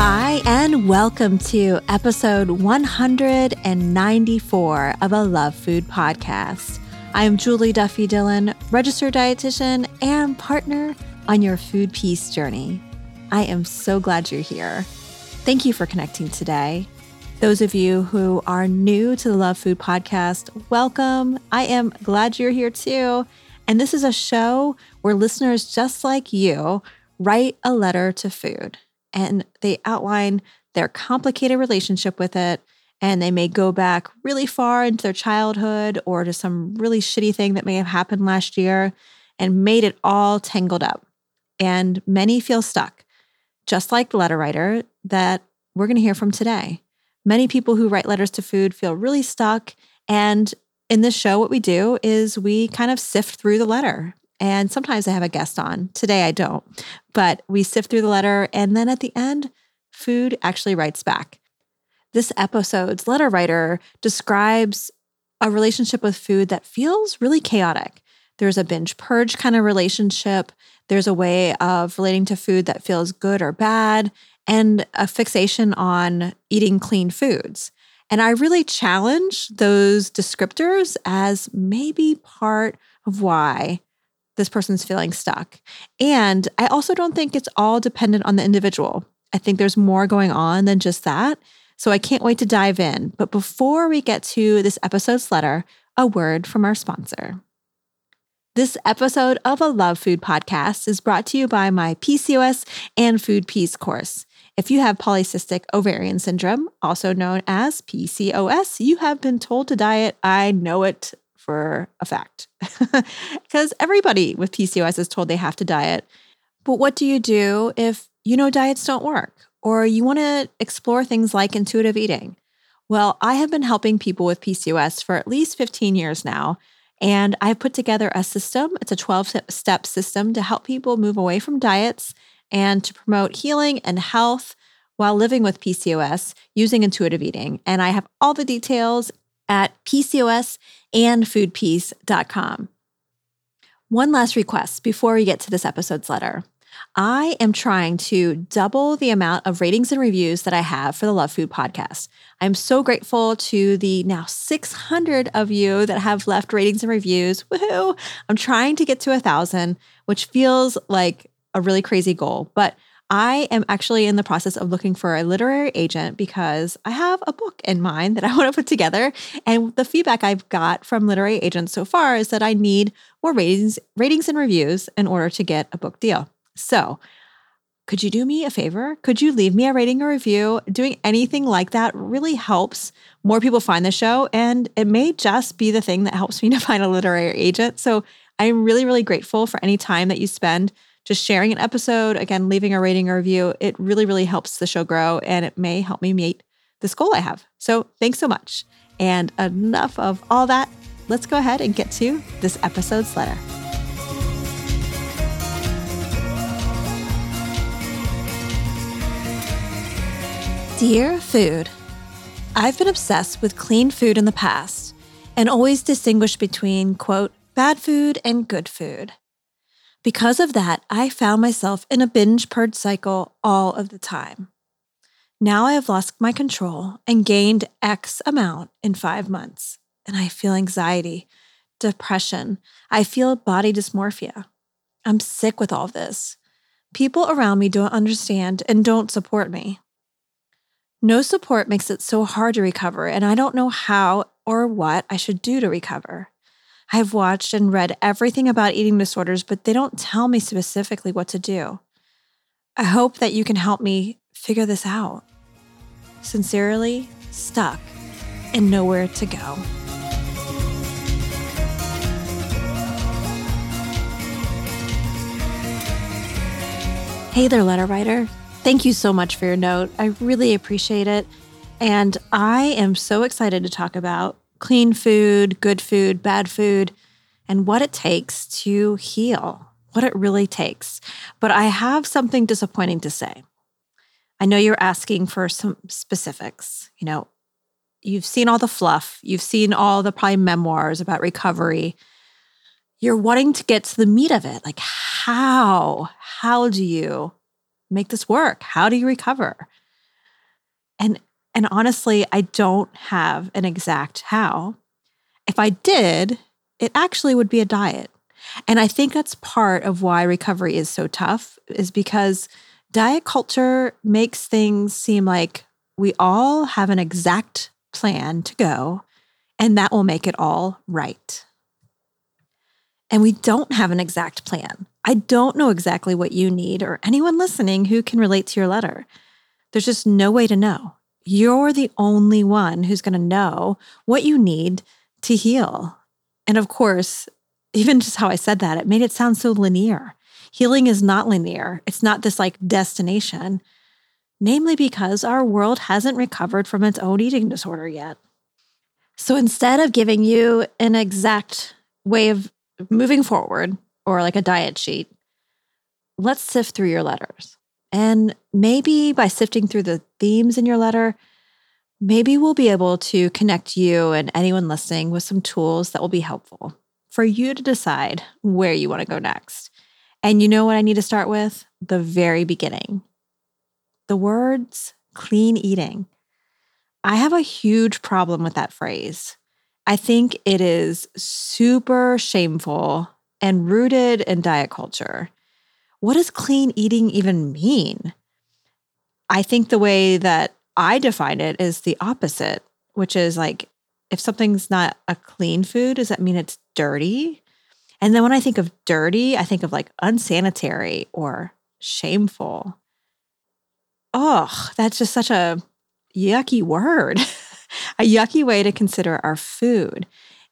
Hi, and welcome to episode 194 of a Love Food podcast. I am Julie Duffy Dillon, registered dietitian and partner on your food peace journey. I am so glad you're here. Thank you for connecting today. Those of you who are new to the Love Food podcast, welcome. I am glad you're here too. And this is a show where listeners just like you write a letter to food and they outline their complicated relationship with it. And they may go back really far into their childhood or to some really shitty thing that may have happened last year and made it all tangled up. And many feel stuck, just like the letter writer that we're going to hear from today. Many people who write letters to food feel really stuck. And in this show, what we do is we kind of sift through the letter and sometimes I have a guest on. Today I don't. But we sift through the letter. And then at the end, food actually writes back. This episode's letter writer describes a relationship with food that feels really chaotic. There's a binge purge kind of relationship. There's a way of relating to food that feels good or bad, and a fixation on eating clean foods. And I really challenge those descriptors as maybe part of why this person's feeling stuck. And I also don't think it's all dependent on the individual. I think there's more going on than just that. So I can't wait to dive in. But before we get to this episode's letter, a word from our sponsor. This episode of a Love Food podcast is brought to you by my PCOS and Food Peace course. If you have polycystic ovarian syndrome, also known as PCOS, you have been told to diet. I know it for a fact because everybody with PCOS is told they have to diet. But what do you do if you know diets don't work or you want to explore things like intuitive eating? Well, I have been helping people with PCOS for at least 15 years now. And I've put together a system. It's a 12 step system to help people move away from diets and to promote healing and health while living with PCOS using intuitive eating. And I have all the details at PCOSandfoodpeace.com. One last request before we get to this episode's letter. I am trying to double the amount of ratings and reviews that I have for the Love Food podcast. I'm so grateful to the now 600 of you that have left ratings and reviews. Woohoo! I'm trying to get to a thousand, which feels like a really crazy goal, but I am actually in the process of looking for a literary agent because I have a book in mind that I want to put together. And the feedback I've got from literary agents so far is that I need more ratings, ratings and reviews in order to get a book deal. So, could you do me a favor? Could you leave me a rating or review? Doing anything like that really helps more people find the show. And it may just be the thing that helps me to find a literary agent. So I'm really, really grateful for any time that you spend just sharing an episode, again, leaving a rating or review, it really, really helps the show grow and it may help me meet this goal I have. So thanks so much. And enough of all that. Let's go ahead and get to this episode's letter. Dear Food, I've been obsessed with clean food in the past and always distinguished between, quote, bad food and good food. Because of that, I found myself in a binge purge cycle all of the time. Now I have lost my control and gained X amount in five months, and I feel anxiety, depression. I feel body dysmorphia. I'm sick with all this. People around me don't understand and don't support me. No support makes it so hard to recover, and I don't know how or what I should do to recover. I've watched and read everything about eating disorders, but they don't tell me specifically what to do. I hope that you can help me figure this out. Sincerely, stuck and nowhere to go. Hey there, letter writer. Thank you so much for your note. I really appreciate it. And I am so excited to talk about clean food, good food, bad food, and what it takes to heal, what it really takes. But I have something disappointing to say. I know you're asking for some specifics. You know, you've seen all the fluff, you've seen all the probably memoirs about recovery. You're wanting to get to the meat of it. Like, how? How do you make this work? How do you recover? And and honestly, I don't have an exact how. If I did, it actually would be a diet. And I think that's part of why recovery is so tough is because diet culture makes things seem like we all have an exact plan to go and that will make it all right. And we don't have an exact plan. I don't know exactly what you need or anyone listening who can relate to your letter. There's just no way to know you're the only one who's going to know what you need to heal. And of course, even just how I said that, it made it sound so linear. Healing is not linear, it's not this like destination, namely because our world hasn't recovered from its own eating disorder yet. So instead of giving you an exact way of moving forward or like a diet sheet, let's sift through your letters. And maybe by sifting through the themes in your letter, maybe we'll be able to connect you and anyone listening with some tools that will be helpful for you to decide where you want to go next. And you know what I need to start with? The very beginning. The words clean eating. I have a huge problem with that phrase. I think it is super shameful and rooted in diet culture what does clean eating even mean? I think the way that I define it is the opposite, which is like if something's not a clean food, does that mean it's dirty? And then when I think of dirty, I think of like unsanitary or shameful. Oh, that's just such a yucky word, a yucky way to consider our food.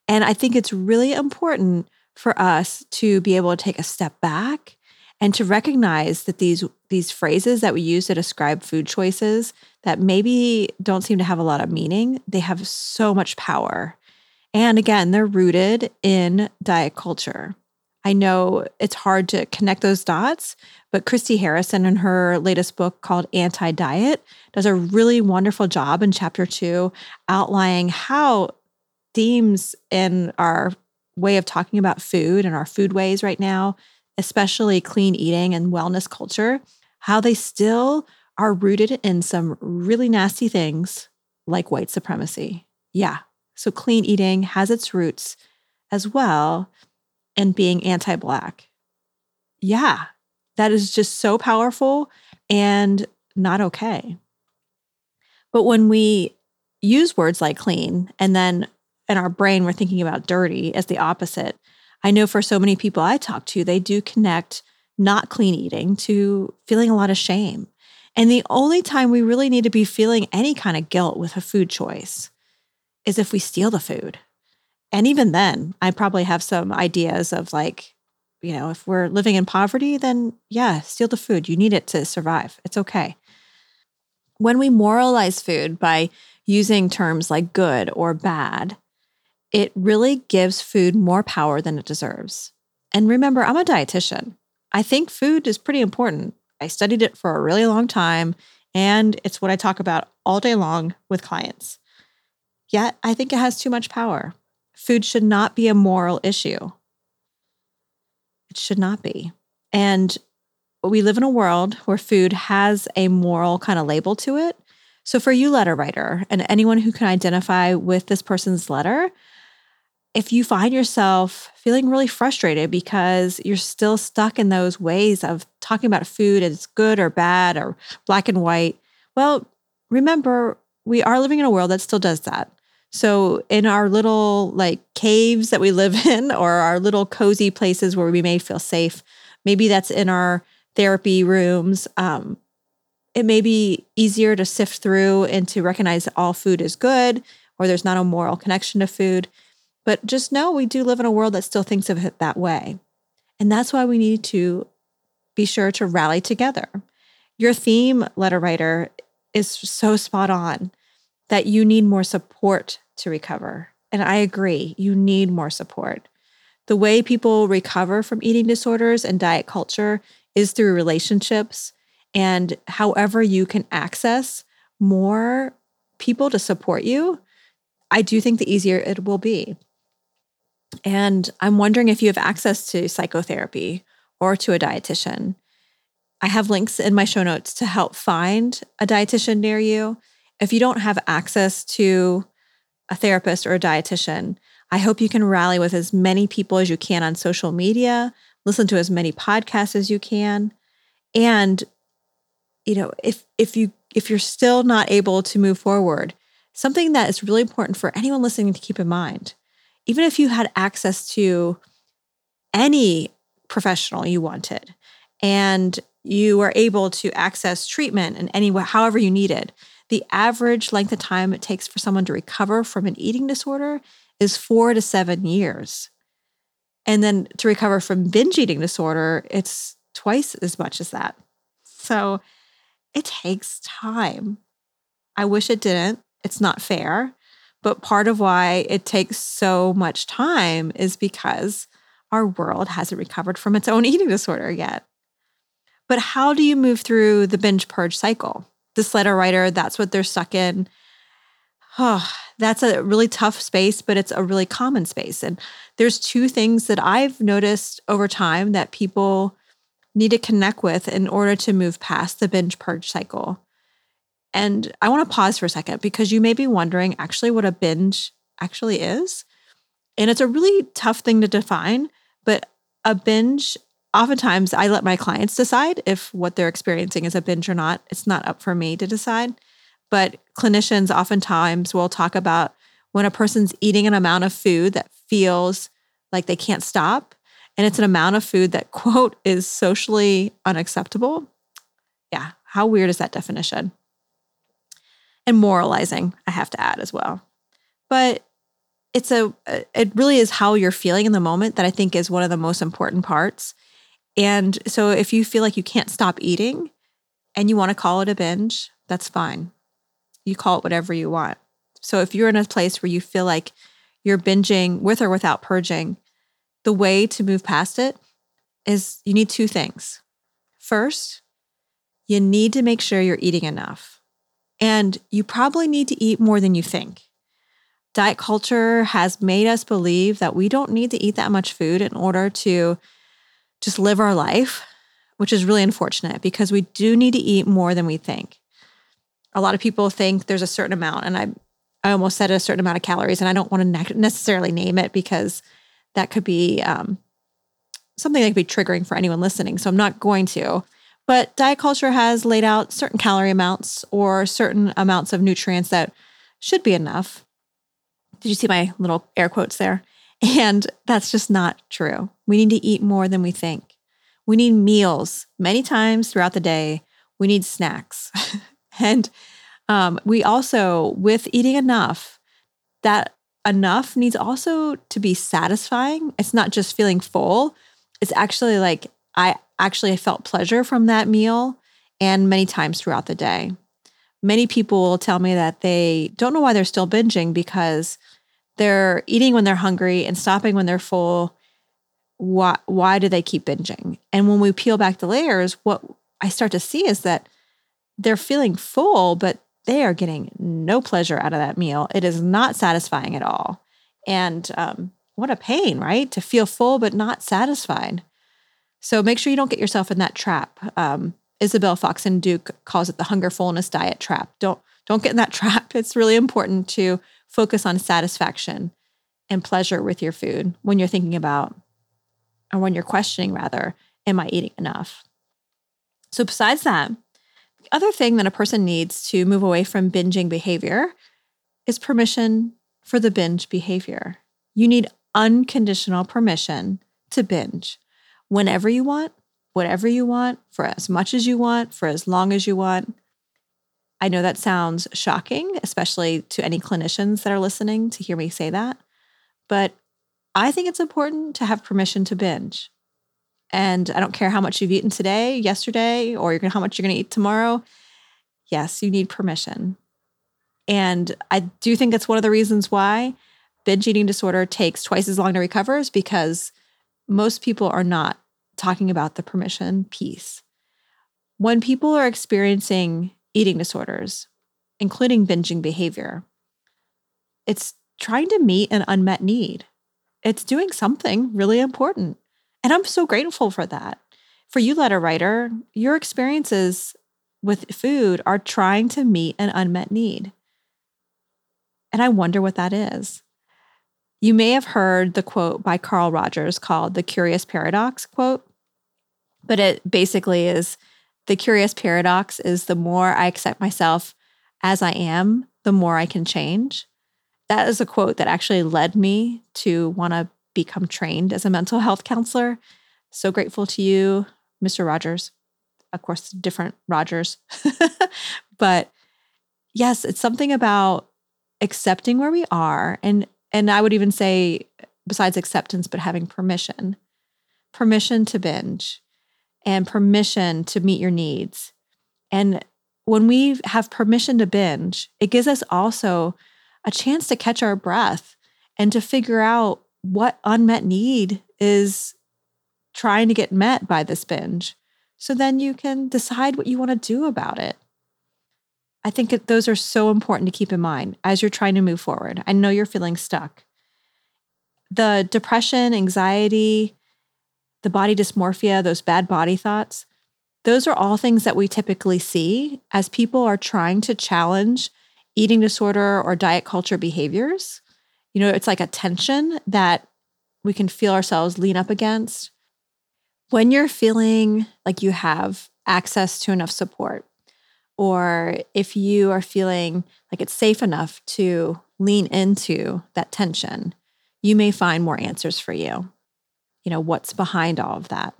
And I think it's really important for us to be able to take a step back and to recognize that these these phrases that we use to describe food choices that maybe don't seem to have a lot of meaning they have so much power. And again they're rooted in diet culture. I know it's hard to connect those dots but christy harrison in her latest book called anti-diet does a really wonderful job in chapter two outlining how themes in our way of talking about food and our food ways right now especially clean eating and wellness culture, how they still are rooted in some really nasty things like white supremacy. Yeah. So clean eating has its roots as well in being anti Black. Yeah. That is just so powerful and not okay. But when we use words like clean and then in our brain we're thinking about dirty as the opposite, I know for so many people I talk to, they do connect not clean eating to feeling a lot of shame. And the only time we really need to be feeling any kind of guilt with a food choice is if we steal the food. And even then, I probably have some ideas of like, you know, if we're living in poverty, then yeah, steal the food. You need it to survive. It's okay. When we moralize food by using terms like good or bad, it really gives food more power than it deserves. And remember, I'm a dietitian. I think food is pretty important. I studied it for a really long time, and it's what I talk about all day long with clients. Yet, I think it has too much power. Food should not be a moral issue. It should not be. And we live in a world where food has a moral kind of label to it. So, for you, letter writer, and anyone who can identify with this person's letter, if you find yourself feeling really frustrated because you're still stuck in those ways of talking about food as good or bad or black and white, well, remember, we are living in a world that still does that. So, in our little like caves that we live in, or our little cozy places where we may feel safe, maybe that's in our therapy rooms. Um, it may be easier to sift through and to recognize that all food is good or there's not a moral connection to food. But just know we do live in a world that still thinks of it that way. And that's why we need to be sure to rally together. Your theme letter writer is so spot on that you need more support to recover. And I agree, you need more support. The way people recover from eating disorders and diet culture is through relationships. And however you can access more people to support you, I do think the easier it will be. And I'm wondering if you have access to psychotherapy or to a dietitian. I have links in my show notes to help find a dietitian near you. If you don't have access to a therapist or a dietitian, I hope you can rally with as many people as you can on social media, listen to as many podcasts as you can. And you know, if if you if you're still not able to move forward, something that is really important for anyone listening to keep in mind, even if you had access to any professional you wanted and you were able to access treatment in any way, however you needed, the average length of time it takes for someone to recover from an eating disorder is four to seven years. And then to recover from binge eating disorder, it's twice as much as that. So it takes time. I wish it didn't. It's not fair. But part of why it takes so much time is because our world hasn't recovered from its own eating disorder yet. But how do you move through the binge purge cycle? This letter writer, that's what they're stuck in. Oh, that's a really tough space, but it's a really common space. And there's two things that I've noticed over time that people need to connect with in order to move past the binge purge cycle. And I want to pause for a second because you may be wondering actually what a binge actually is. And it's a really tough thing to define, but a binge, oftentimes I let my clients decide if what they're experiencing is a binge or not. It's not up for me to decide. But clinicians oftentimes will talk about when a person's eating an amount of food that feels like they can't stop, and it's an amount of food that, quote, is socially unacceptable. Yeah, how weird is that definition? And moralizing, I have to add as well. But it's a, uh, it really is how you're feeling in the moment that I think is one of the most important parts. And so if you feel like you can't stop eating and you want to call it a binge, that's fine you call it whatever you want. So if you're in a place where you feel like you're binging with or without purging, the way to move past it is you need two things. First, you need to make sure you're eating enough. And you probably need to eat more than you think. Diet culture has made us believe that we don't need to eat that much food in order to just live our life, which is really unfortunate because we do need to eat more than we think a lot of people think there's a certain amount, and I I almost said a certain amount of calories, and I don't want to ne- necessarily name it because that could be um, something that could be triggering for anyone listening. So I'm not going to. But diet culture has laid out certain calorie amounts or certain amounts of nutrients that should be enough. Did you see my little air quotes there? And that's just not true. We need to eat more than we think. We need meals many times throughout the day. We need snacks. And um, we also, with eating enough, that enough needs also to be satisfying. It's not just feeling full. It's actually like I actually felt pleasure from that meal and many times throughout the day. Many people will tell me that they don't know why they're still binging because they're eating when they're hungry and stopping when they're full. Why, why do they keep binging? And when we peel back the layers, what I start to see is that they're feeling full, but they are getting no pleasure out of that meal. It is not satisfying at all. And um, what a pain, right? To feel full, but not satisfied. So make sure you don't get yourself in that trap. Um, Isabel Foxen Duke calls it the hunger fullness diet trap. Don't don't get in that trap. It's really important to focus on satisfaction and pleasure with your food when you're thinking about or when you're questioning rather, am I eating enough? So besides that, other thing that a person needs to move away from binging behavior is permission for the binge behavior. You need unconditional permission to binge whenever you want, whatever you want, for as much as you want, for as long as you want. I know that sounds shocking, especially to any clinicians that are listening to hear me say that, but I think it's important to have permission to binge. and I don't care how much you've eaten today, yesterday, or how much you're going to eat tomorrow. Yes, you need permission. And I do think that's one of the reasons why binge eating disorder takes twice as long to recover is because most people are not talking about the permission piece. When people are experiencing eating disorders, including binging behavior, it's trying to meet an unmet need. It's doing something really important. And I'm so grateful for that. For you, letter writer, your experiences with food are trying to meet an unmet need. And I wonder what that is. You may have heard the quote by Carl Rogers called the Curious Paradox quote, but it basically is the curious paradox is the more I accept myself as I am, the more I can change. That is a quote that actually led me to want to become trained as a mental health counselor. So grateful to you, Mr. Rogers. Of course, different Rogers. but yes, it's something about accepting where we are and and I would even say besides acceptance but having permission. Permission to binge and permission to meet your needs. And when we have permission to binge, it gives us also a chance to catch our breath and to figure out what unmet need is trying to get met by this binge. So then you can decide what you want to do about it. I think those are so important to keep in mind as you're trying to move forward. I know you're feeling stuck. The depression, anxiety, the body dysmorphia, those bad body thoughts, those are all things that we typically see as people are trying to challenge eating disorder or diet culture behaviors. You know, it's like a tension that we can feel ourselves lean up against. When you're feeling like you have access to enough support, or if you are feeling like it's safe enough to lean into that tension, you may find more answers for you you know, what's behind all of that.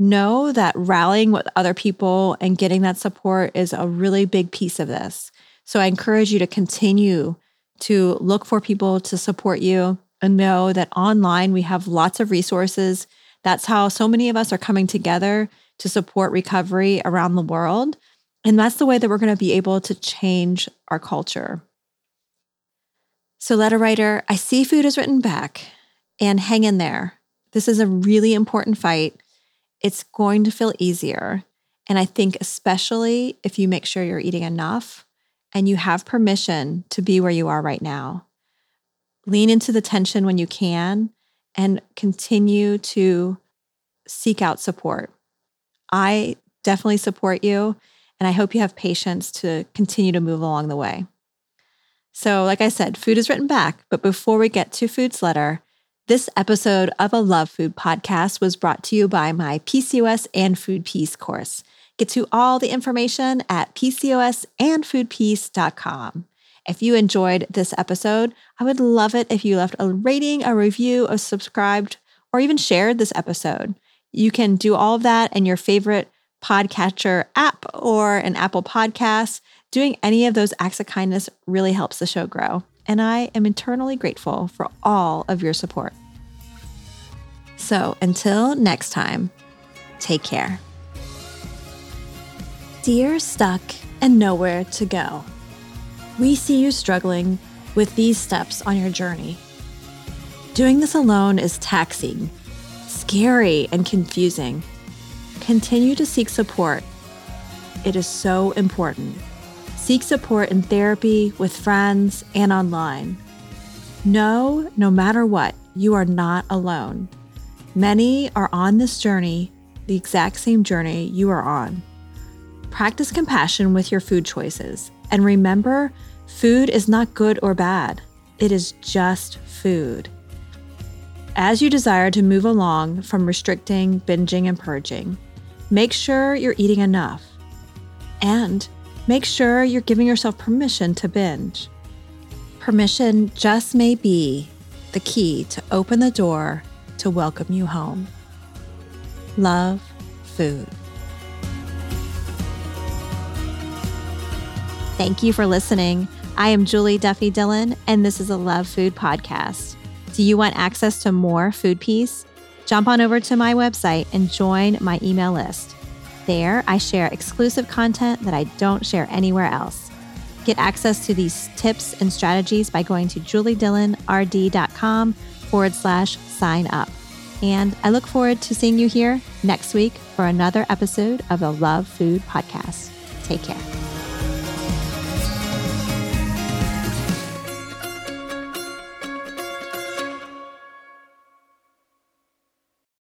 Know that rallying with other people and getting that support is a really big piece of this. So I encourage you to continue to look for people to support you and know that online we have lots of resources. That's how so many of us are coming together to support recovery around the world. And that's the way that we're going to be able to change our culture. So, letter writer, I see food is written back and hang in there. This is a really important fight. It's going to feel easier. And I think, especially if you make sure you're eating enough and you have permission to be where you are right now, lean into the tension when you can and continue to seek out support. I definitely support you, and I hope you have patience to continue to move along the way. So, like I said, food is written back, but before we get to Food's letter, this episode of a Love Food podcast was brought to you by my PCOS and Food Peace course. Get to all the information at PCOSandFoodPeace.com. If you enjoyed this episode, I would love it if you left a rating, a review, or subscribed, or even shared this episode. You can do all of that in your favorite podcatcher app or an Apple Podcast. Doing any of those acts of kindness really helps the show grow and I am eternally grateful for all of your support. So until next time, take care. Dear Stuck and Nowhere to Go, we see you struggling with these steps on your journey. Doing this alone is taxing, scary, and confusing. Continue to seek support. It is so important. Seek support in therapy, with friends, and online. Know, no matter what, you are not alone. Many are on this journey, the exact same journey you are on. Practice compassion with your food choices. And remember, food is not good or bad, it is just food. As you desire to move along from restricting, binging, and purging, make sure you're eating enough. And Make sure you're giving yourself permission to binge. Permission just may be the key to open the door to welcome you home. Love food. Thank you for listening. I am Julie Duffy Dillon, and this is a Love Food podcast. Do you want access to more Food Peace? Jump on over to my website and join my email list. There, I share exclusive content that I don't share anywhere else. Get access to these tips and strategies by going to juliedillonrd.com forward slash sign up. And I look forward to seeing you here next week for another episode of the Love Food Podcast. Take care.